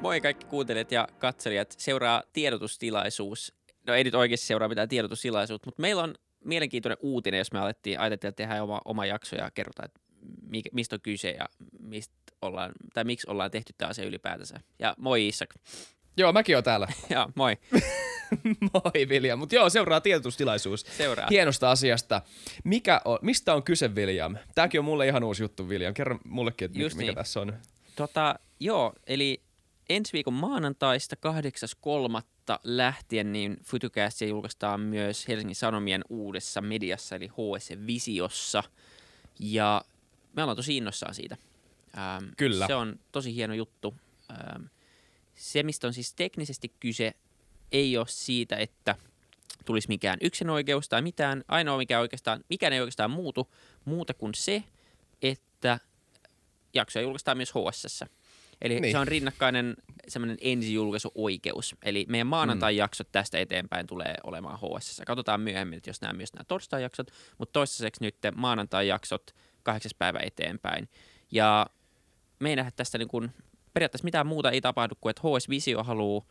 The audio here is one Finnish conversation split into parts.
Moi kaikki kuuntelijat ja katselijat. Seuraa tiedotustilaisuus. No ei nyt oikeasti seuraa mitään tiedotustilaisuutta, mutta meillä on mielenkiintoinen uutinen, jos me alettiin, ajateltiin tehdä oma, oma jakso ja kerrotaan, että mistä on kyse ja mistä ollaan, tai miksi ollaan tehty tämä asia ylipäätänsä. Ja moi Isak. Joo, mäkin oon täällä. Joo, moi. moi William. Mutta joo, seuraa tiedotustilaisuus. Seuraa. Hienosta asiasta. Mikä on, mistä on kyse William? Tämäkin on mulle ihan uusi juttu William. Kerro mullekin, että mikä, niin. mikä tässä on. Tota, joo, eli ensi viikon maanantaista 8.3. lähtien niin Futucastia julkaistaan myös Helsingin Sanomien uudessa mediassa eli HS Visiossa. Ja me ollaan tosi innossaan siitä. Ähm, Kyllä. Se on tosi hieno juttu. Ähm, se, mistä on siis teknisesti kyse, ei ole siitä, että tulisi mikään yksinoikeus tai mitään. Ainoa, mikä oikeastaan, mikään ei oikeastaan muutu, muuta kuin se, että jaksoja julkaistaan myös HSS. Eli niin. se on rinnakkainen semmoinen ensijulkaisuoikeus. Eli meidän maanantai-jaksot mm. tästä eteenpäin tulee olemaan HSS. Katsotaan myöhemmin, että jos nämä myös nämä torstai-jaksot, mutta toistaiseksi nyt maanantai-jaksot kahdeksas päivä eteenpäin. Ja me ei nähdä tästä niin kuin, periaatteessa mitään muuta ei tapahdu kuin, että HS Visio haluaa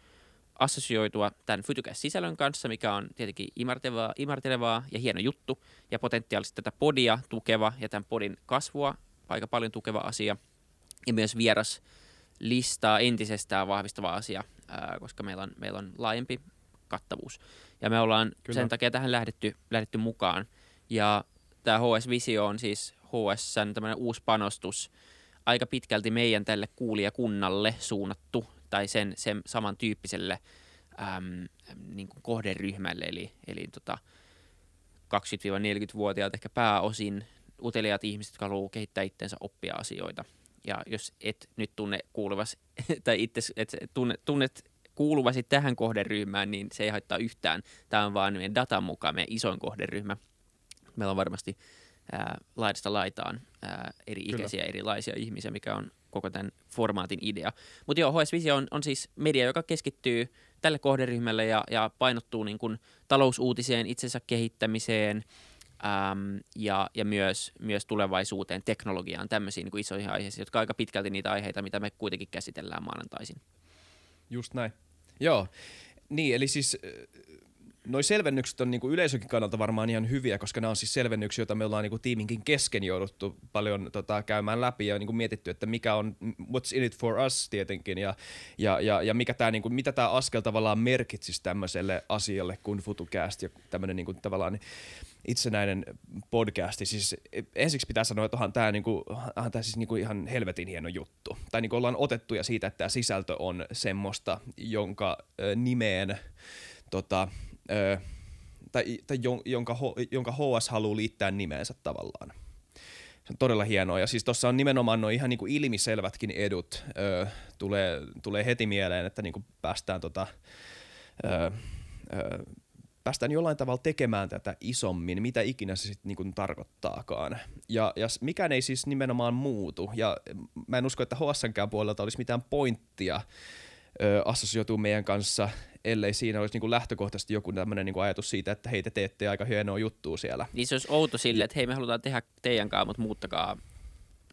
assosioitua tämän Fytycast-sisällön kanssa, mikä on tietenkin imartelevaa, imartelevaa ja hieno juttu, ja potentiaalisesti tätä podia tukeva ja tämän podin kasvua aika paljon tukeva asia, ja myös vieras listaa entisestään vahvistava asia, ää, koska meillä on, meillä on laajempi kattavuus. Ja me ollaan Kyllä. sen takia tähän lähdetty, lähdetty mukaan. Ja tämä HS Visio on siis HSn tämmöinen uusi panostus, aika pitkälti meidän tälle kuulijakunnalle suunnattu, tai sen, sen samantyyppiselle äm, niin kuin kohderyhmälle, eli, eli tota 20-40-vuotiaat ehkä pääosin uteliaat ihmiset, jotka haluaa kehittää itseensä oppia asioita – ja jos et nyt tunne kuuluvasi, tai itse et tunne, tunnet kuuluvasi tähän kohderyhmään, niin se ei haittaa yhtään. Tämä on vaan meidän datan mukaan meidän isoin kohderyhmä. Meillä on varmasti ää, laidasta laitaan ää, eri ikäisiä Kyllä. erilaisia ihmisiä, mikä on koko tämän formaatin idea. Mutta joo, HS Visio on, on siis media, joka keskittyy tälle kohderyhmälle ja, ja painottuu niin kuin talousuutiseen, itsensä kehittämiseen – äm, ja, ja myös, myös tulevaisuuteen, teknologiaan, tämmöisiin niin kuin isoihin aiheisiin, jotka aika pitkälti niitä aiheita, mitä me kuitenkin käsitellään maanantaisin. Just näin. Joo, niin eli siis Noi selvennykset on niinku yleisökin kannalta varmaan ihan hyviä, koska nämä on siis selvennyksiä, joita me ollaan niinku tiiminkin kesken jouduttu paljon tota, käymään läpi ja niinku mietitty, että mikä on what's in it for us tietenkin ja, ja, ja, ja mikä tää, niinku, mitä tämä askel tavallaan merkitsisi tämmöiselle asialle kuin FutuCast ja tämmöinen niinku, tavallaan itsenäinen podcasti. Siis ensiksi pitää sanoa, että onhan tämä niinku, siis niinku ihan helvetin hieno juttu. Tai niinku ollaan otettuja siitä, että tämä sisältö on semmoista, jonka nimeen tota, tai, tai jonka, jonka HS haluaa liittää nimeensä tavallaan. Se on todella hienoa. Ja siis tuossa on nimenomaan noin ihan niinku ilmiselvätkin edut. Ö, tulee, tulee heti mieleen, että niinku päästään, tota, ö, ö, päästään jollain tavalla tekemään tätä isommin, mitä ikinä se sitten niinku tarkoittaakaan. Ja, ja mikään ei siis nimenomaan muutu. Ja mä en usko, että HSNkään puolelta olisi mitään pointtia assosioituu meidän kanssa, ellei siinä olisi niin kuin lähtökohtaisesti joku tämmöinen niin kuin ajatus siitä, että hei te teette aika hienoa juttua siellä. Niin se olisi outo sille, että hei me halutaan tehdä teidän kanssa, mutta muuttakaa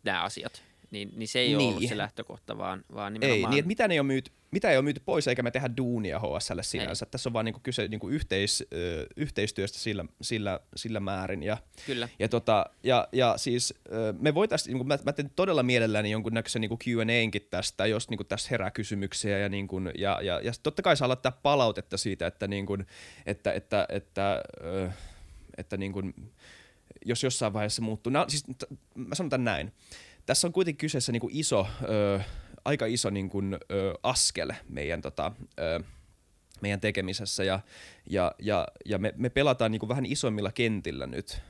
nämä asiat. Niin, niin se ei niin. ole ollut se lähtökohta, vaan, vaan nimenomaan... Ei, niin että mitä ei ole myyty, mitä ei ole myyty pois, eikä me tehdä duunia HSL sinänsä. Ei. Tässä on vaan niinku kyse niinku yhteis, ö, yhteistyöstä sillä, sillä, sillä määrin. Ja, Kyllä. Ja, tota, ja, ja siis ö, me voitaisiin, niinku, mä, mä teen todella mielelläni jonkunnäköisen niinku Q&Ankin tästä, jos niinku tässä herää kysymyksiä. Ja, niinku, ja, ja, ja totta kai saa laittaa palautetta siitä, että, niinku, että, että, että, ö, että niinku, jos jossain vaiheessa muuttuu. No, siis, t- mä sanon tämän näin tässä on kuitenkin kyseessä niin kuin iso, ö, aika iso niin kuin, ö, askel meidän, tota, ö, meidän tekemisessä. Ja, ja, ja, ja me, me pelataan niin kuin vähän isommilla kentillä nyt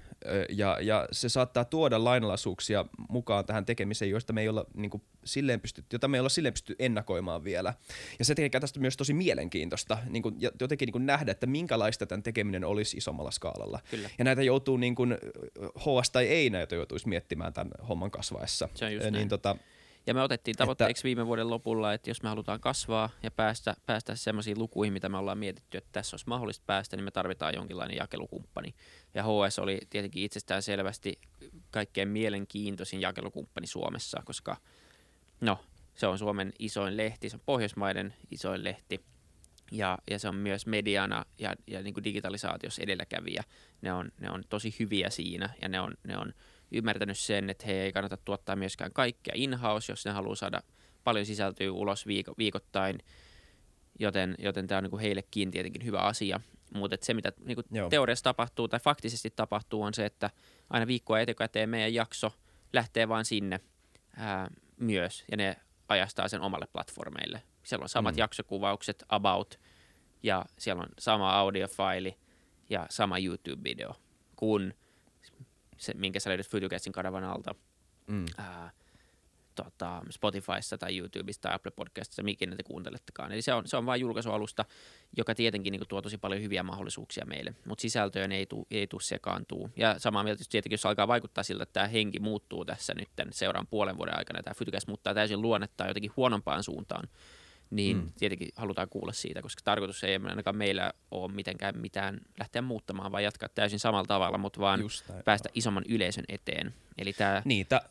ja, ja se saattaa tuoda lainalaisuuksia mukaan tähän tekemiseen, joista me ei olla niin kuin, silleen pystytty, jota me ei olla silleen pystytty ennakoimaan vielä. Ja se tekee tästä myös tosi mielenkiintoista niin kuin, ja jotenkin niin kuin nähdä, että minkälaista tämän tekeminen olisi isommalla skaalalla. Kyllä. Ja näitä joutuu niin kuin, HS tai ei näitä joutuisi miettimään tämän homman kasvaessa. Se on just niin, näin. Tota, ja me otettiin tavoitteeksi että, viime vuoden lopulla, että jos me halutaan kasvaa ja päästä, päästä sellaisiin lukuihin, mitä me ollaan mietitty, että tässä olisi mahdollista päästä, niin me tarvitaan jonkinlainen jakelukumppani. Ja HS oli tietenkin itsestään selvästi kaikkein mielenkiintoisin jakelukumppani Suomessa, koska no, Se on Suomen isoin lehti, se on Pohjoismaiden isoin lehti ja, ja se on myös mediana ja, ja niin kuin digitalisaatiossa edelläkävijä. Ne on, ne on tosi hyviä siinä ja ne on, ne on ymmärtänyt sen, että he ei kannata tuottaa myöskään kaikkea in-house, jos ne haluaa saada paljon sisältöä ulos viiko, viikoittain, joten, joten tämä on niin kuin heillekin tietenkin hyvä asia. Mutta se, mitä niin kuin teoriassa tapahtuu tai faktisesti tapahtuu, on se, että aina viikkoa etukäteen meidän jakso lähtee vaan sinne ää, myös, ja ne ajastaa sen omalle platformeille. Siellä on samat mm. jaksokuvaukset, about, ja siellä on sama audiofaili ja sama YouTube-video kuin se, minkä sä löydät Fytycastin kanavan alta. Mm. Ää, tota, Spotifyssa tai YouTubessa tai Apple Podcastissa, mikin te kuuntelettekaan. Eli se on, se on vain julkaisualusta, joka tietenkin niin kuin, tuo tosi paljon hyviä mahdollisuuksia meille, mutta sisältöön ei tule ei tuu sekaantuu. Ja samaa mieltä tietenkin, jos alkaa vaikuttaa siltä, että tämä henki muuttuu tässä nyt seuraavan puolen vuoden aikana, tämä Fytycast muuttaa täysin luonnetta jotenkin huonompaan suuntaan, niin mm. tietenkin halutaan kuulla siitä, koska tarkoitus ei ainakaan meillä ole mitenkään mitään lähteä muuttamaan, vaan jatkaa täysin samalla tavalla, mutta vaan päästä isomman yleisön eteen. Eli tämä... Niin, ta-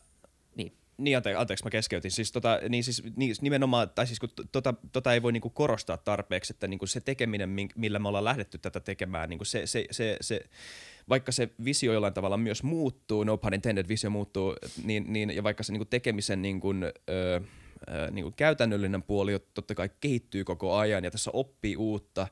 niin, ante, anteeksi, mä keskeytin. Siis, tota, niin siis niin, nimenomaan, tai siis kun tota, tota ei voi niinku korostaa tarpeeksi, että niinku se tekeminen, millä me ollaan lähdetty tätä tekemään, niinku se, se, se, se, vaikka se visio jollain tavalla myös muuttuu, no pun intended, visio muuttuu, niin, niin, ja vaikka se niinku tekemisen niinku, ö, niin kuin käytännöllinen puoli totta kai kehittyy koko ajan ja tässä oppii uutta,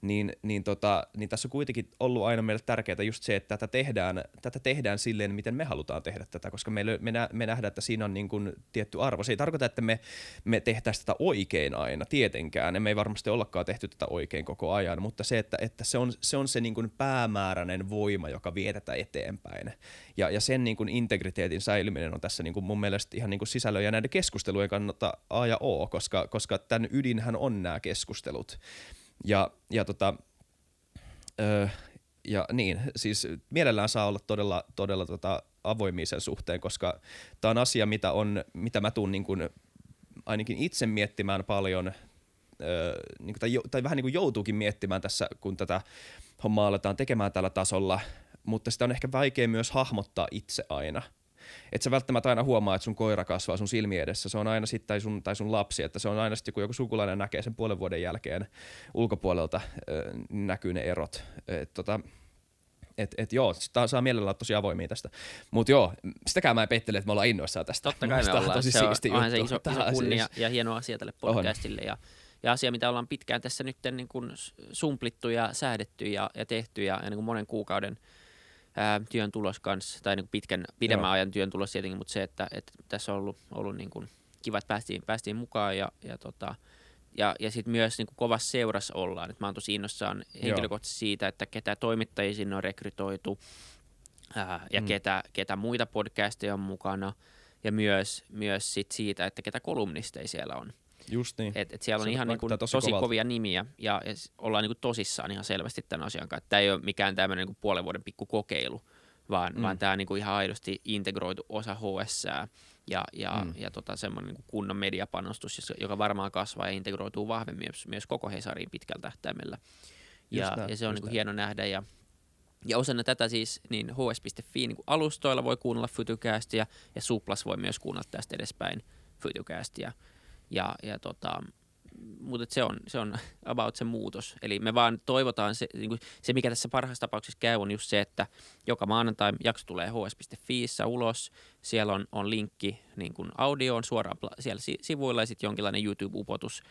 niin, niin, tota, niin tässä on kuitenkin ollut aina meille tärkeää just se, että tätä tehdään, tätä tehdään silleen, miten me halutaan tehdä tätä, koska me, me, nä, me nähdään, että siinä on niin kuin tietty arvo. Se ei tarkoita, että me, me tehtäisiin tätä oikein aina, tietenkään, ja me ei varmasti ollakaan tehty tätä oikein koko ajan, mutta se, että, että se on se, on se niin kuin päämääräinen voima, joka vie tätä eteenpäin. Ja, ja sen niin kuin integriteetin säilyminen on tässä niin kuin mun mielestä ihan niin kuin sisällön ja näiden keskustelujen kannalta A ja O, koska, koska tämän ydinhän on nämä keskustelut. Ja, ja, tota, öö, ja niin, siis mielellään saa olla todella, todella tota avoimia sen suhteen, koska tämä on asia, mitä, on, mitä mä tuun niin kuin, ainakin itse miettimään paljon, öö, niin kuin, tai, tai vähän niin kuin joutuukin miettimään tässä, kun tätä hommaa aletaan tekemään tällä tasolla, mutta sitä on ehkä vaikea myös hahmottaa itse aina – et sä välttämättä aina huomaa, että sun koira kasvaa sun silmi edessä. Se on aina sitten, tai sun, tai sun lapsi, että se on aina sitten, kun joku sukulainen näkee sen puolen vuoden jälkeen ulkopuolelta, äh, näkyy ne erot. Et, tota, et, et joo, sitä saa mielellä tosi avoimia tästä. Mutta joo, sitäkään mä en pettele, että me ollaan innoissaan tästä. Totta kai me ollaan. Tosi se on, onhan se iso, iso kunnia ja hieno asia tälle podcastille. Ja, ja asia, mitä ollaan pitkään tässä nyt niin kun sumplittu ja säädetty ja, ja tehty ja, ja niin kuin monen kuukauden – ää, työn tulos kanssa, tai niin pitkän, pidemmän Joo. ajan työn tulos tietenkin, mutta se, että, että tässä on ollut, ollut niin kuin kiva, että päästiin, päästiin mukaan ja, ja, tota, ja, ja sitten myös niin kuin kovassa seurassa ollaan. Et mä oon tosi innossaan henkilökohtaisesti siitä, että ketä toimittajia sinne on rekrytoitu ää, ja mm. ketä, ketä muita podcasteja on mukana ja myös, myös sit siitä, että ketä kolumnisteja siellä on. Just niin. Et, et siellä on ihan niin kuin tosi, tosi kovia nimiä ja, ja ollaan niin kuin tosissaan ihan selvästi tämän asian kanssa. Tämä ei ole mikään tämmöinen niin puolen vuoden pikku kokeilu, vaan, mm. vaan tämä on niin kuin ihan aidosti integroitu osa HS ja, ja, mm. ja tota, semmoinen niin kunnon mediapanostus, joka varmaan kasvaa ja integroituu vahvemmin myös, myös koko Hesariin pitkällä tähtäimellä. Ja, ja se on niin kuin hieno nähdä ja ja osana tätä siis niin hs.fi niin alustoilla voi kuunnella Fytycastia ja Suplas voi myös kuunnella tästä edespäin Fytycastia. Ja, ja tota, mutta se on, se on about se muutos. Eli me vaan toivotaan, se, niin kuin, se mikä tässä parhaassa tapauksessa käy on just se, että joka maanantai jakso tulee hs.fiissä ulos. Siellä on, on linkki niin kuin audioon suoraan siellä sivuilla ja sitten jonkinlainen YouTube-upotus.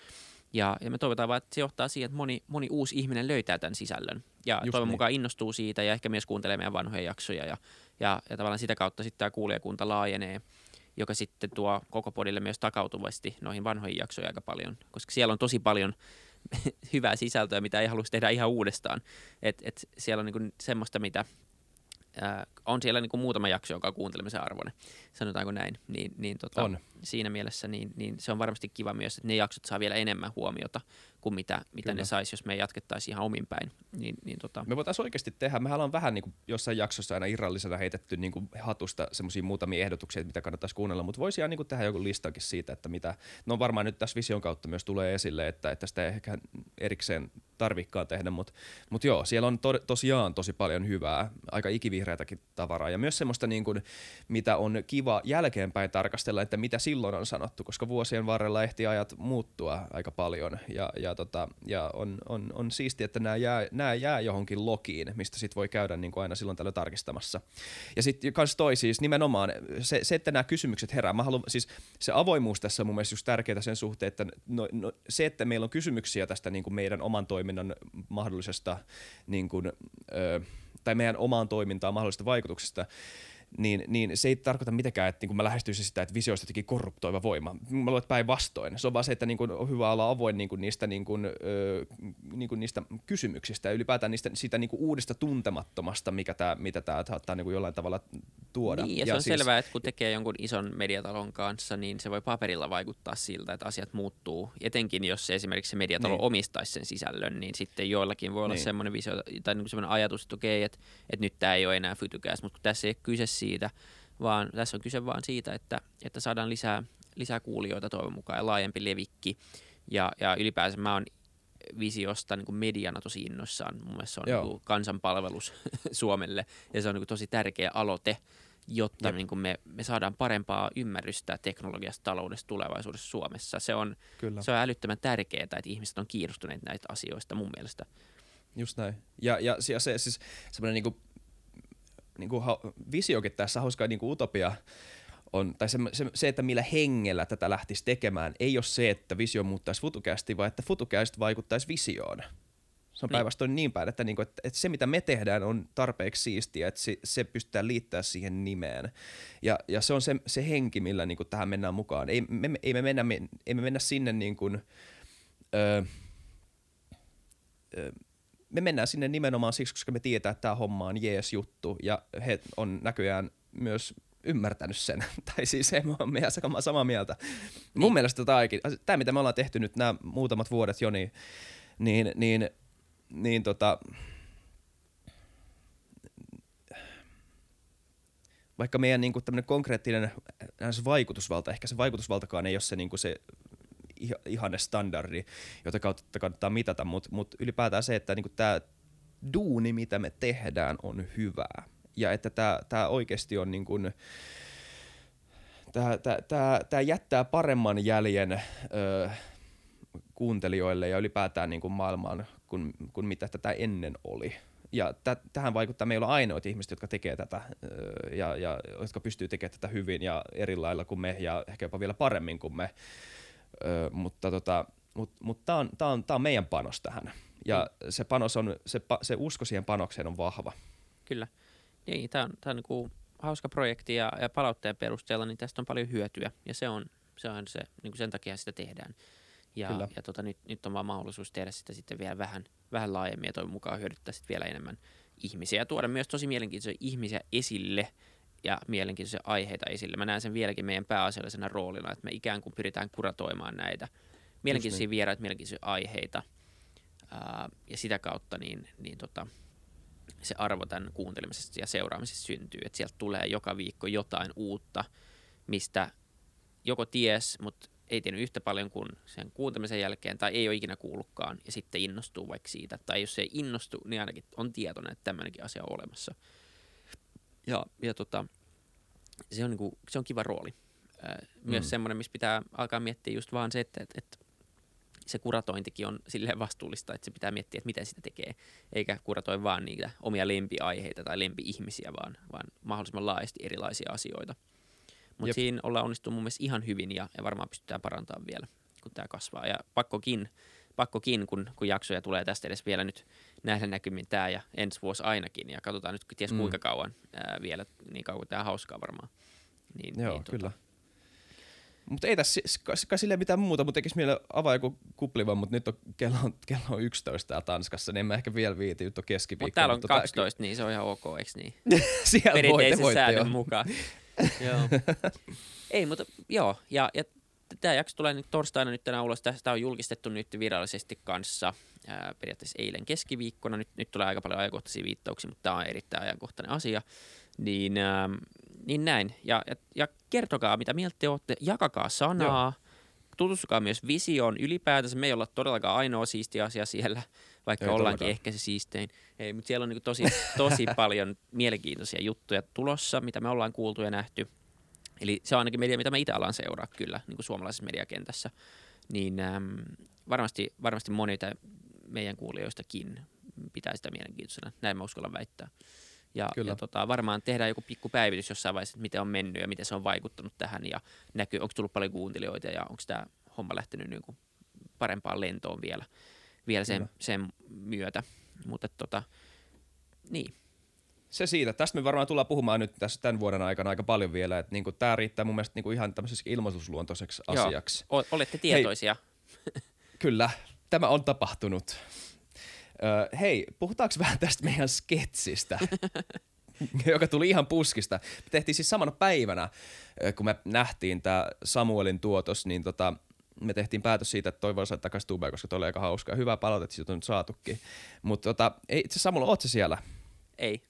Ja, ja me toivotaan vaan, että se johtaa siihen, että moni, moni uusi ihminen löytää tämän sisällön. Ja Just toivon niin. mukaan innostuu siitä ja ehkä myös kuuntelee meidän vanhoja jaksoja. Ja, ja, ja tavallaan sitä kautta sitten tämä kuulijakunta laajenee – joka sitten tuo koko podille myös takautuvasti noihin vanhoihin jaksoihin aika paljon, koska siellä on tosi paljon hyvää sisältöä, mitä ei haluaisi tehdä ihan uudestaan. Et, et siellä on niinku semmoista, mitä ää, on siellä niinku muutama jakso, joka on kuuntelemisen arvoinen, sanotaanko näin. Niin, niin tota, on. Siinä mielessä niin, niin se on varmasti kiva myös, että ne jaksot saa vielä enemmän huomiota kuin mitä, mitä ne saisi, jos me jatkettaisiin ihan omin päin. Niin, niin tota. Me voitaisiin oikeasti tehdä, mehän ollaan vähän niin kuin jossain jaksossa aina irrallisena heitetty niin kuin hatusta semmoisia muutamia ehdotuksia, mitä kannattaisi kuunnella, mutta voisi ihan niin kuin tehdä joku listakin siitä, että mitä, no varmaan nyt tässä vision kautta myös tulee esille, että, että sitä ei ehkä erikseen tarvikkaan tehdä, mutta, mutta joo, siellä on to, tosiaan tosi paljon hyvää, aika vihreätäkin tavaraa ja myös semmoista, niin kuin, mitä on kiva jälkeenpäin tarkastella, että mitä silloin on sanottu, koska vuosien varrella ehti ajat muuttua aika paljon ja, ja, tota, ja on, on, on siisti, että nämä jää, jää johonkin lokiin, mistä sitten voi käydä niin kuin aina silloin tällöin tarkistamassa. Ja sitten kans toi siis nimenomaan se, se, että nämä kysymykset herää. Mä haluan, siis se avoimuus tässä on mun mielestä just tärkeää sen suhteen, että no, no, se, että meillä on kysymyksiä tästä niin kuin meidän oman toiminnan mahdollisesta niin kuin, ö, tai meidän omaan toimintaan mahdollisesta vaikutuksesta, niin, niin se ei tarkoita mitenkään, että niin kun mä lähestyisin sitä, että visio olisi jotenkin korruptoiva voima. Mä luulen, että päinvastoin. Se on vaan se, että niin kun on hyvä olla avoin niin kun niistä, niin kun, ö, niin kun niistä kysymyksistä ja ylipäätään niistä, siitä niin uudesta tuntemattomasta, mikä tää, mitä tämä saattaa niin jollain tavalla tuoda. Niin, ja, ja se on siis... selvää, että kun tekee jonkun ison mediatalon kanssa, niin se voi paperilla vaikuttaa siltä, että asiat muuttuu. Etenkin jos esimerkiksi se mediatalo niin. omistaisi sen sisällön, niin sitten joillakin voi olla niin. semmoinen visio tai niin semmoinen ajatus, että okei, että, että nyt tämä ei ole enää fytykäs, mutta tässä ei ole kyse siitä, vaan tässä on kyse vaan siitä, että, että saadaan lisää, lisää kuulijoita toivon mukaan ja laajempi levikki. Ja, ja ylipäänsä mä oon visiosta niin kuin mediana tosi innoissaan. Mun mielestä se on niin kuin kansanpalvelus Suomelle ja se on niin kuin tosi tärkeä aloite, jotta niin kuin me, me saadaan parempaa ymmärrystä teknologiasta, taloudesta, tulevaisuudessa Suomessa. Se on, Kyllä. se on älyttömän tärkeää, että ihmiset on kiinnostuneet näitä asioista mun mielestä. Just näin. Ja, ja, ja se siis semmoinen niin niin kuin visiokin tässä, hauska niin kuin utopia, on, tai se, se, se, että millä hengellä tätä lähtisi tekemään, ei ole se, että visio muuttaisi futukästi, vaan että futukästi vaikuttaisi visioon. Se on niin. päinvastoin niin päin, että, niinku, että, että se mitä me tehdään on tarpeeksi siistiä, että se, se pystytään liittää siihen nimeen. Ja, ja se on se, se henki, millä niinku tähän mennään mukaan. Ei me, ei me, mennä, me, ei me mennä sinne niin kuin, öö, öö, me mennään sinne nimenomaan siksi, koska me tietää, että tämä homma on jees juttu ja he on näköjään myös ymmärtänyt sen. tai siis se on meidän samaa mieltä. Niin. Mun mielestä tämä, mitä me ollaan tehty nyt nämä muutamat vuodet jo, niin, niin, niin, niin tota, vaikka meidän niin kuin, konkreettinen vaikutusvalta, ehkä se vaikutusvaltakaan ei ole se, niin kuin se ihanne standardi, jota kautta kannattaa mitata, mutta mut ylipäätään se, että niinku tämä duuni, mitä me tehdään, on hyvää. Ja että tämä oikeasti on niin kuin, tämä jättää paremman jäljen ö, kuuntelijoille ja ylipäätään niin kuin maailmaan kuin, kuin mitä tätä ennen oli. Ja t- tähän vaikuttaa, meillä on ainoat ihmiset, jotka tekee tätä ja, ja jotka pystyy tekemään tätä hyvin ja eri lailla kuin me ja ehkä jopa vielä paremmin kuin me. Ö, mutta tota, mut, mut tämä on, tää on, tää on meidän panos tähän. Ja mm. se, panos on, se, se usko siihen panokseen on vahva. Kyllä. Niin, tämä on, tää on niinku hauska projekti ja, ja palautteen perusteella niin tästä on paljon hyötyä ja se on, se on se, niin sen takia sitä tehdään. Ja, Kyllä. ja tota, nyt, nyt on vaan mahdollisuus tehdä sitä sitten vielä vähän, vähän laajemmin ja toivon mukaan hyödyttää sitten vielä enemmän ihmisiä ja tuoda myös tosi mielenkiintoisia ihmisiä esille – ja mielenkiintoisia aiheita esille. Mä näen sen vieläkin meidän pääasiallisena roolina, että me ikään kuin pyritään kuratoimaan näitä mielenkiintoisia niin. vieraita, mielenkiintoisia aiheita. Ää, ja sitä kautta niin, niin tota, se arvo tämän kuuntelemisesta ja seuraamisesta syntyy. Että sieltä tulee joka viikko jotain uutta, mistä joko ties, mutta ei tiennyt yhtä paljon kuin sen kuuntelemisen jälkeen, tai ei ole ikinä kuullutkaan, ja sitten innostuu vaikka siitä. Tai jos se ei innostu, niin ainakin on tietoinen, että tämmöinenkin asia on olemassa. Ja, ja tota, se, on niinku, se on kiva rooli. Myös mm. semmoinen, missä pitää alkaa miettiä just vaan se, että, että, että se kuratointikin on silleen vastuullista, että se pitää miettiä, että miten sitä tekee, eikä kuratoi vaan niitä omia lempiaiheita tai lempi-ihmisiä, vaan, vaan mahdollisimman laajasti erilaisia asioita. Mutta siinä ollaan onnistunut mun mielestä ihan hyvin ja, ja varmaan pystytään parantamaan vielä, kun tämä kasvaa. Ja pakkokin pakkokin, kun, kun jaksoja tulee tästä edes vielä nyt näillä näkymin tämä ja ensi vuosi ainakin. Ja katsotaan nyt ties mm. kuinka kauan ää, vielä, niin kauan kuin tämä hauskaa varmaan. Niin, Joo, niin, kyllä. Tota... Mutta ei tässä kai silleen mitään muuta, mutta tekisi mieleen avaa joku kupliva, mutta nyt on kello, on kello on 11 täällä Tanskassa, niin en mä ehkä vielä viiti, nyt on keskiviikko. Mutta täällä on mutta 12, tää... niin se on ihan ok, eikö niin? Siellä voitte, voitte, säädön mukaan. joo. Ei, mutta joo, ja, ja tämä jakso tulee nyt torstaina nyt tänään ulos. Tämä on julkistettu nyt virallisesti kanssa ää, periaatteessa eilen keskiviikkona. Nyt, nyt tulee aika paljon ajankohtaisia viittauksia, mutta tämä on erittäin ajankohtainen asia. Niin, ää, niin näin. Ja, ja, ja kertokaa, mitä mieltä te olette. Jakakaa sanaa. Joo. Tutustukaa myös visioon ylipäätänsä. Me ei olla todellakaan ainoa siisti asia siellä, vaikka Ei ollaankin todellakaan. ehkä se siistein. Ei, mutta siellä on niin tosi, tosi paljon mielenkiintoisia juttuja tulossa, mitä me ollaan kuultu ja nähty. Eli se on ainakin media, mitä me itse alan seuraa kyllä niin kuin suomalaisessa mediakentässä. Niin äm, varmasti, varmasti monita meidän kuulijoistakin pitää sitä mielenkiintoisena. Näin mä uskallan väittää. Ja, Kyllä. ja tota, varmaan tehdään joku pikku päivitys jossain vaiheessa, että miten on mennyt ja miten se on vaikuttanut tähän ja näkyy, onko tullut paljon kuuntelijoita ja onko tämä homma lähtenyt niin kuin parempaan lentoon vielä, vielä sen, Kyllä. sen myötä. Mutta tota, niin, Se siitä. Tästä me varmaan tullaan puhumaan nyt tässä tämän vuoden aikana aika paljon vielä, että niinku, tämä riittää mun mielestä niinku ihan tämmöiseksi ilmoitusluontoiseksi Joo. asiaksi. o- olette tietoisia. Kyllä, tämä on tapahtunut. Öö, hei, puhutaanko vähän tästä meidän sketsistä, joka tuli ihan puskista. Me tehtiin siis samana päivänä, kun me nähtiin tämä Samuelin tuotos, niin tota, me tehtiin päätös siitä, että toi voi saada takaisin tubeen, koska toi oli aika hauskaa. Hyvää palautetta siitä on nyt saatukin. Mutta tota, ei, itse Samuel, oot siellä? Ei.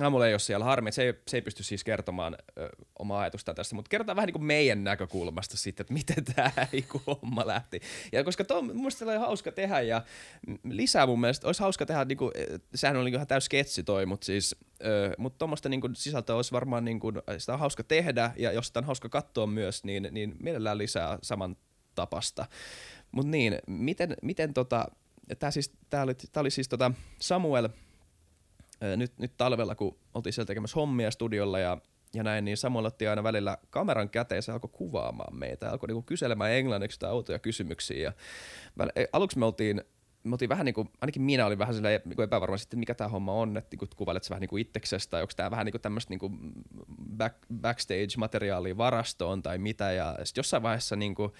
Aamulla ei ole siellä harmi, että se ei, se ei pysty siis kertomaan ö, omaa ajatusta tästä, mutta kerrotaan vähän niin kuin meidän näkökulmasta sitten, että miten tämä homma lähti. Ja koska tuo mun mielestä sellainen hauska tehdä ja lisää mun mielestä olisi hauska tehdä, niin kuin, sehän oli ihan täys sketsi toi, mutta siis, tuommoista niin sisältöä olisi varmaan niin kuin, sitä on hauska tehdä ja jos sitä on hauska katsoa myös, niin, niin mielellään lisää saman tapasta. Mutta niin, miten, miten tota, tämä siis, tää oli, tää oli siis tota Samuel, nyt, nyt talvella, kun oltiin siellä tekemässä hommia studiolla ja, ja näin, niin Samuel otti aina välillä kameran käteen ja se alkoi kuvaamaan meitä. Alkoi niinku kyselemään englanniksi jotain outoja kysymyksiä. Ja e, aluksi me oltiin, me oltiin vähän niin kuin, ainakin minä olin vähän silleen niin epävarma sitten, mikä tämä homma on, että niin kuvailet sä vähän niin kuin itseksestä tai onko tämä vähän niin tämmöistä niin back, backstage-materiaalia varastoon tai mitä. Ja sitten jossain vaiheessa niin kuin,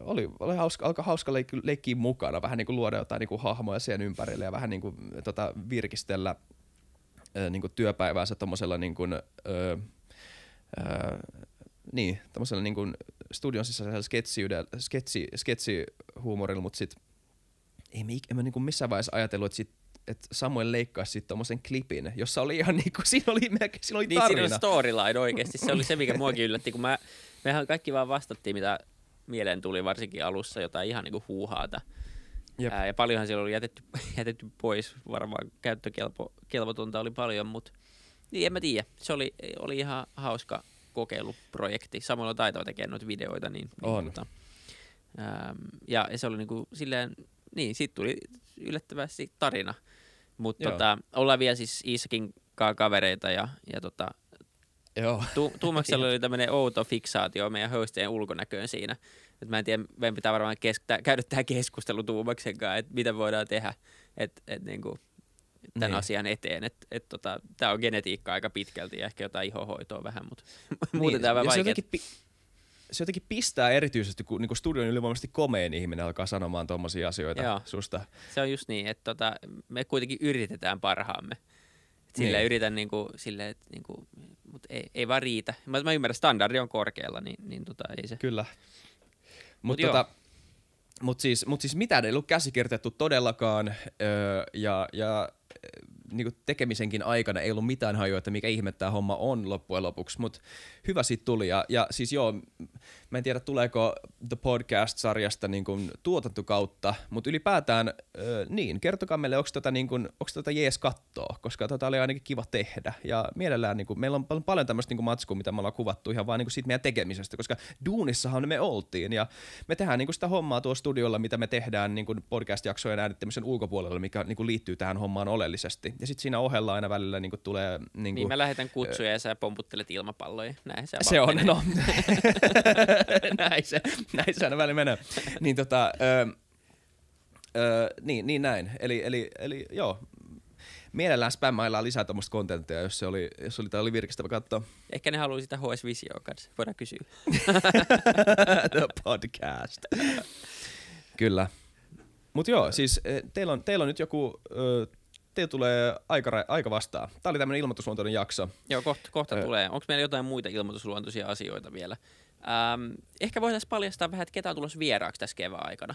oli, oli hauska, alkoi hauska leikki, leikkiä mukana, vähän niin kuin luoda jotain niin kuin hahmoja siihen ympärille ja vähän niin kuin, tota, virkistellä ö, niin kuin työpäiväänsä tuommoisella niin kuin, ö, ö, niin, tommosella niin kuin studion sisäisellä sketsiydellä, sketsi, sketsihuumorilla, mutta sit ei me, en mä niin kuin missään vaiheessa ajatellut, että sit että Samuel leikkasi sitten tommosen klipin, jossa oli ihan niinku, siinä oli, melkein- siinä oli Niin siinä tarina. on storyline oikeasti. Se oli se, mikä muakin yllätti, kun mä, mehän kaikki vaan vastattiin, mitä mieleen tuli, varsinkin alussa jotain ihan niinku huuhaata. Jep. Ää, ja paljonhan siellä oli jätetty, jätetty pois, varmaan käyttökelvotonta oli paljon, mutta niin en mä tiedä. Se oli, oli ihan hauska kokeiluprojekti. Samalla on taitoa tekemään noita videoita. Niin, niin On. Tota, äm, ja, se oli niinku silleen, niin siitä tuli yllättävästi tarina. Mutta tota, ollaan vielä siis Iisakin kavereita ja, ja tota, Joo. tu, Tuumaksella oli tämmöinen outo fiksaatio meidän hostien ulkonäköön siinä. Et mä en tiedä, meidän pitää varmaan kes- tää, käydä tämä keskustelu Tuumaksen kanssa, että mitä voidaan tehdä et, et niinku, tämän Niin. asian eteen. Et, et tota, tämä on genetiikka aika pitkälti ja ehkä jotain ihohoitoa vähän, mutta muuten tämä on vähän Niin. se jotenkin, pi- se jotenkin pistää erityisesti, kun niinku studion ylivoimaisesti komein ihminen alkaa sanomaan tommosia asioita Joo. susta. Se on just niin, että tota, me kuitenkin yritetään parhaamme. Et Sillä Niin. yritän niinku, silleen, että niinku, mutta ei, ei vaan riitä. Mä, mä ymmärrän, standardi on korkealla, niin, niin tota, ei se. Kyllä. Mut Mutta joo. tota, mut siis, mut siis mitään ei ollut käsikirjoitettu todellakaan, öö, ja, ja niin tekemisenkin aikana ei ollut mitään hajua, että mikä ihme tämä homma on loppujen lopuksi, mutta hyvä siitä tuli. Ja, ja siis joo, mä en tiedä tuleeko The Podcast-sarjasta niin kuin tuotantokautta, mutta ylipäätään öö, niin, kertokaa meille, onko tätä, niin kuin, onko tätä jees kattoa, koska tätä oli ainakin kiva tehdä. Ja mielellään, niin kuin, meillä on paljon, tämmöistä niin kuin matskua, mitä me ollaan kuvattu ihan vaan niin kuin siitä meidän tekemisestä, koska duunissahan me oltiin ja me tehdään niin kuin sitä hommaa tuolla studiolla, mitä me tehdään niin kuin podcast-jaksojen äänittämisen ulkopuolella, mikä niin kuin liittyy tähän hommaan oleellisesti. Ja sitten siinä ohella aina välillä niin kuin tulee... Niin, Niin mä lähetän kutsuja ja sä pomputtelet ilmapalloja. Näin se, se on, menee. no, näin, se, näin se aina välillä menee. Niin tota, ö, ö, niin, niin näin. Eli, eli, eli joo, mielellään spämmaillaan lisää tuommoista kontenttia, jos se oli, jos oli, oli virkistävä katsoa. Ehkä ne haluaa sitä HS Visioa kanssa. Voidaan kysyä. The podcast. Kyllä. Mutta joo, siis eh, teillä on, teillä on nyt joku, ö, teillä tulee aika, aika vastaan. Tämä oli tämmöinen ilmoitusluontoinen jakso. Joo, kohta, kohta Ö. tulee. Onko meillä jotain muita ilmoitusluontoisia asioita vielä? Ähm, ehkä voitaisiin paljastaa vähän, että ketä on tulossa vieraaksi tässä kevään aikana.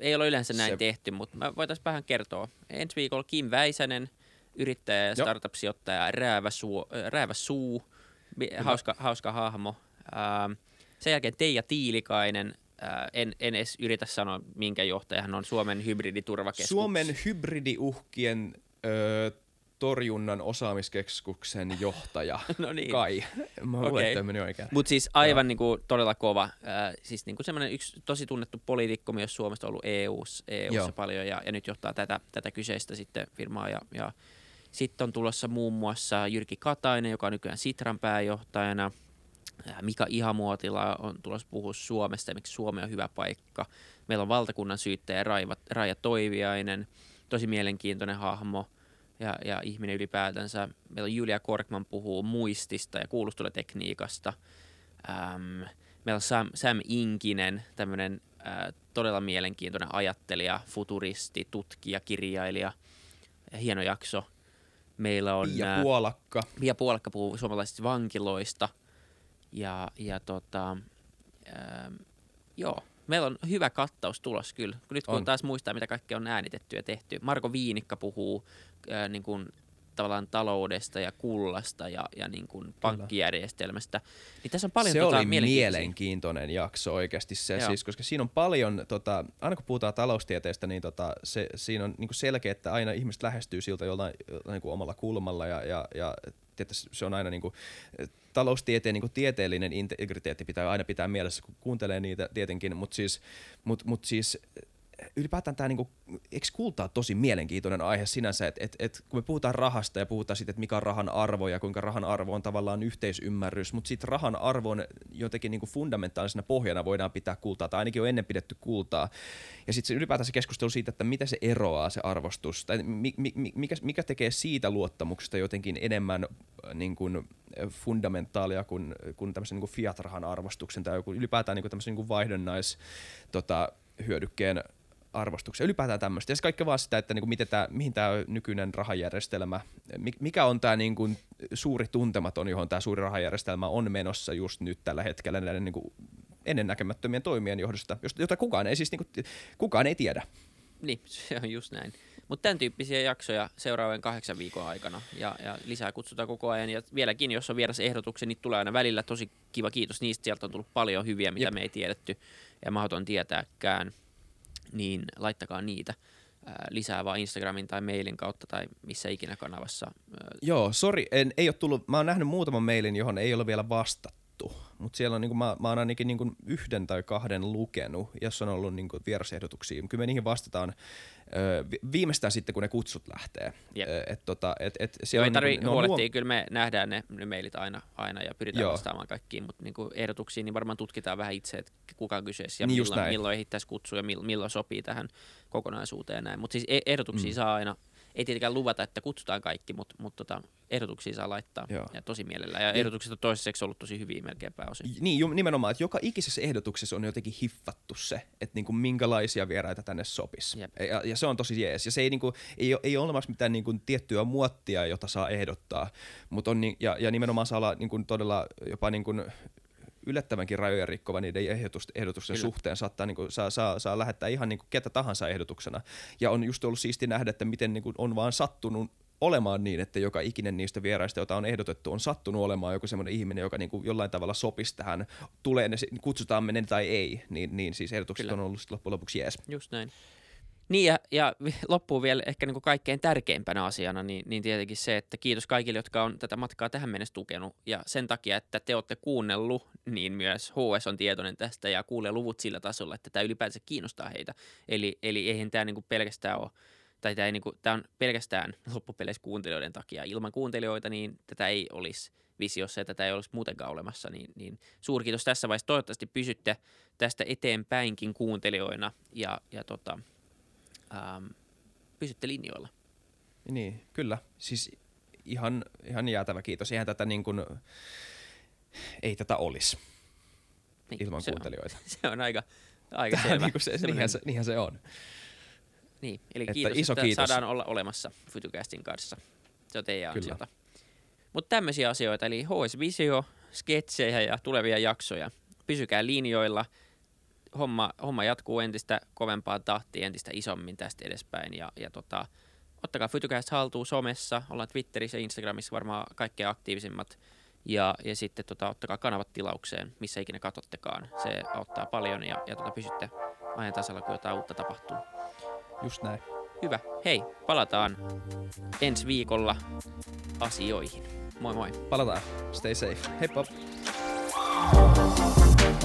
Ei ole yleensä näin Se- tehty, mutta voitaisiin vähän kertoa. Ensi viikolla Kim Väisänen, yrittäjä ja startup-sijoittaja Räävä, Suo, äh, Räävä Suu, hauska, hauska hahmo. Ähm, sen jälkeen Teija Tiilikainen, en, en edes yritä sanoa, minkä johtaja hän on Suomen hybriditurvakeskus. Suomen hybridiuhkien ö, torjunnan osaamiskeskuksen johtaja. no niin. Kai. Mä luulen, Okei. että oikein. Mutta siis aivan niinku todella kova. Äh, siis niinku semmoinen yksi tosi tunnettu poliitikko myös Suomesta ollut EU:ssa, EU:ssa Joo. paljon ja, ja nyt johtaa tätä, tätä kyseistä sitten firmaa. Ja, ja sitten on tulossa muun muassa Jyrki Katainen, joka on nykyään Sitran pääjohtajana. Mika Ihamuotila on tulossa puhua Suomesta, miksi Suomi on hyvä paikka. Meillä on valtakunnan syyttäjä Raiva, Raija Toiviainen, tosi mielenkiintoinen hahmo ja, ja ihminen ylipäätänsä. Meillä on Julia Korkman puhuu muistista ja kuulustelutekniikasta. Ähm, meillä on Sam, Sam Inkinen, tämmöinen äh, todella mielenkiintoinen ajattelija, futuristi, tutkija, kirjailija. Hieno jakso. Meillä on Pia Puolakka. Pia Puolakka puhuu suomalaisista vankiloista. Ja, ja tota, ähm, joo, meillä on hyvä kattaus tulos kyllä. Nyt kun On. taas muistaa, mitä kaikkea on äänitetty ja tehty. Marko Viinikka puhuu äh, niin kuin, tavallaan taloudesta ja kullasta ja, ja niin kuin pankkijärjestelmästä. Niin tässä on paljon se tota, oli mielenkiintoinen jakso oikeasti se, Joo. siis, koska siinä on paljon, tota, aina kun puhutaan taloustieteestä, niin tota, se, siinä on niin selkeä, että aina ihmiset lähestyy siltä jollain, jollain niin kuin omalla kulmalla ja, ja, ja tietysti se on aina niin kuin, taloustieteen niin kuin tieteellinen integriteetti pitää aina pitää mielessä, kun kuuntelee niitä tietenkin, mutta siis, mut, mut siis ylipäätään tämä, niinku, eikö tosi mielenkiintoinen aihe sinänsä, että et, et, kun me puhutaan rahasta ja puhutaan siitä, että mikä on rahan arvo ja kuinka rahan arvo on tavallaan yhteisymmärrys, mutta sitten rahan arvon jotenkin niinku fundamentaalisena pohjana voidaan pitää kultaa, tai ainakin on ennen pidetty kultaa. Ja sitten ylipäätään se keskustelu siitä, että mitä se eroaa se arvostus, tai mi, mi, mikä, mikä tekee siitä luottamuksesta jotenkin enemmän äh, niin kuin, äh, fundamentaalia kuin, kuin tämmöisen niin kuin fiat-rahan arvostuksen tai joku ylipäätään niin kuin tämmöisen niin kuin vaihdonnais tota, hyödykkeen arvostuksen. Ylipäätään tämmöistä. Ja se kaikki vaan sitä, että niinku miten tää, mihin tämä nykyinen rahajärjestelmä, mi- mikä on tämä niinku suuri tuntematon, johon tämä suuri rahajärjestelmä on menossa just nyt tällä hetkellä näiden niinku ennennäkemättömien toimien johdosta, jota kukaan ei siis niinku, kukaan ei tiedä. Niin, se on just näin. Mutta tämän tyyppisiä jaksoja seuraavien kahdeksan viikon aikana ja, ja lisää kutsutaan koko ajan. Ja vieläkin, jos on vieras ehdotuksia, niin tulee aina välillä tosi kiva kiitos niistä. Sieltä on tullut paljon hyviä, mitä Jep. me ei tiedetty ja mahdoton tietääkään. Niin laittakaa niitä ää, lisää vaan Instagramin tai mailin kautta tai missä ikinä kanavassa. Joo, sori, en, ei ole tullut, mä oon nähnyt muutaman mailin, johon ei ole vielä vastattu, mutta siellä on, niin kuin, mä, mä oon ainakin niin kuin yhden tai kahden lukenut, jos on ollut niin kuin vierasehdotuksia. Kyllä me niihin vastataan ö, vi- viimeistään sitten, kun ne kutsut lähtee. Jep. Et, tota, et, et siellä ei on niin kuin- ne on huolehtia, kyllä me nähdään ne, ne mailit aina, aina ja pyritään Joo. vastaamaan kaikkiin, mutta niin ehdotuksiin niin varmaan tutkitaan vähän itse, että kuka on kyseessä ja Niin milloin, milloin ehittäisi kutsua ja milloin, milloin sopii tähän kokonaisuuteen ja näin. Mutta siis e- ehdotuksia Mm. saa aina, ei tietenkään luvata, että kutsutaan kaikki, mutta mut tota, ehdotuksia saa laittaa Joo. ja tosi mielellä. Ja ehdotukset on toistaiseksi ollut tosi hyviä melkein pääosin. Niin, ju- nimenomaan, että joka ikisessä ehdotuksessa on jotenkin hiffattu se, että niinku minkälaisia vieraita tänne sopisi. Jep. Ja, ja, se on tosi jees. Ja se ei, niinku, ei, ei ole olemassa mitään niinku tiettyä muottia, jota saa ehdottaa, mutta on, ni- ja, ja nimenomaan saa olla niinku todella jopa niinku yllättävänkin rajoja rikkova niiden ehdotusten, ehdotusten Kyllä. suhteen. Saattaa, niinku, saa, saa, saa lähettää ihan niinku ketä tahansa ehdotuksena. Ja on just ollut siisti nähdä, että miten niinku on vaan sattunut olemaan niin, että joka ikinen niistä vieraista, joita on ehdotettu, on sattunut olemaan joku semmoinen ihminen, joka niinku jollain tavalla sopisi tähän, tulee ne, kutsutaan me ne tai ei, niin, niin siis ehdotukset Kyllä. on ollut loppujen lopuksi jees. Just näin. Niin ja, ja loppuun vielä ehkä niin kuin kaikkein tärkeimpänä asiana, niin, niin tietenkin se, että kiitos kaikille, jotka on tätä matkaa tähän mennessä tukenut. Ja sen takia, että te olette kuunnellut, niin myös HS on tietoinen tästä ja kuulee luvut sillä tasolla, että tämä ylipäänsä kiinnostaa heitä. Eli, eli eihän tämä niin kuin pelkästään ole, tai tämä, ei niin kuin, tämä on pelkästään loppupeleissä kuuntelijoiden takia. Ilman kuuntelijoita niin tätä ei olisi visiossa ja tätä ei olisi muutenkaan olemassa, niin, niin suurkiitos tässä vaiheessa. Toivottavasti pysytte tästä eteenpäinkin kuuntelijoina ja, ja tota, ähm, pysytte linjoilla. Niin, kyllä. Siis ihan, ihan jäätävä kiitos. Eihän tätä niin kuin, ei tätä olisi Niin, ilman se kuuntelijoita. On, se on aika, aika Tämä on selvä. niin se, niinhän, se, niinhän se on. Niin, eli Että kiitos, iso että kiitos. saadaan olla olemassa Futucastin kanssa. Se on teidän Kyllä. ansiota. Mutta tämmöisiä asioita, eli HS Visio, sketsejä ja tulevia jaksoja. Pysykää linjoilla. Homma, homma jatkuu entistä kovempaa tahtia, entistä isommin tästä edespäin. Ja, ja tota, ottakaa Futucast haltuun somessa. Ollaan Twitterissä ja Instagramissa varmaan kaikkein aktiivisimmat. Ja, ja sitten tota, ottakaa kanavat tilaukseen, missä ikinä katsottekaan. Se auttaa paljon ja, ja tota, pysytte ajan tasalla, kun jotain uutta tapahtuu. Just näin. Hyvä. Hei, palataan ensi viikolla asioihin. Moi moi. Palataan. Stay safe. Heippa.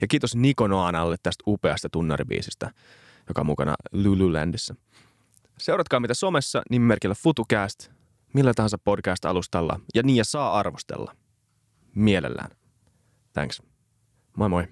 Ja kiitos Niko Noanalle tästä upeasta tunnaribiisistä, joka on mukana Lululandissa. Seuratkaa mitä somessa nimimerkillä FutuCast, millä tahansa podcast-alustalla ja niin ja saa arvostella. Mielellään. Thanks. Moi moi.